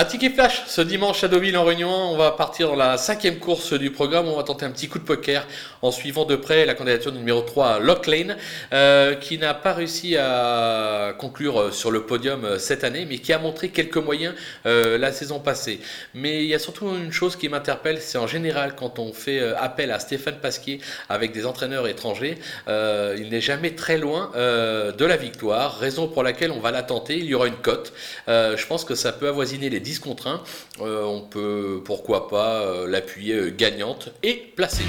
Un ticket flash ce dimanche à Deauville en Réunion. On va partir dans la cinquième course du programme. On va tenter un petit coup de poker en suivant de près la candidature numéro 3 Lock Lane, euh, qui n'a pas réussi à conclure sur le podium euh, cette année, mais qui a montré quelques moyens euh, la saison passée. Mais il y a surtout une chose qui m'interpelle, c'est en général quand on fait appel à Stéphane Pasquier avec des entraîneurs étrangers, il n'est jamais très loin de la victoire, raison pour laquelle on va la tenter. Il y aura une cote. je pense que ça peut avoisiner les 10 contre 1, euh, on peut pourquoi pas euh, l'appuyer euh, gagnante et placée.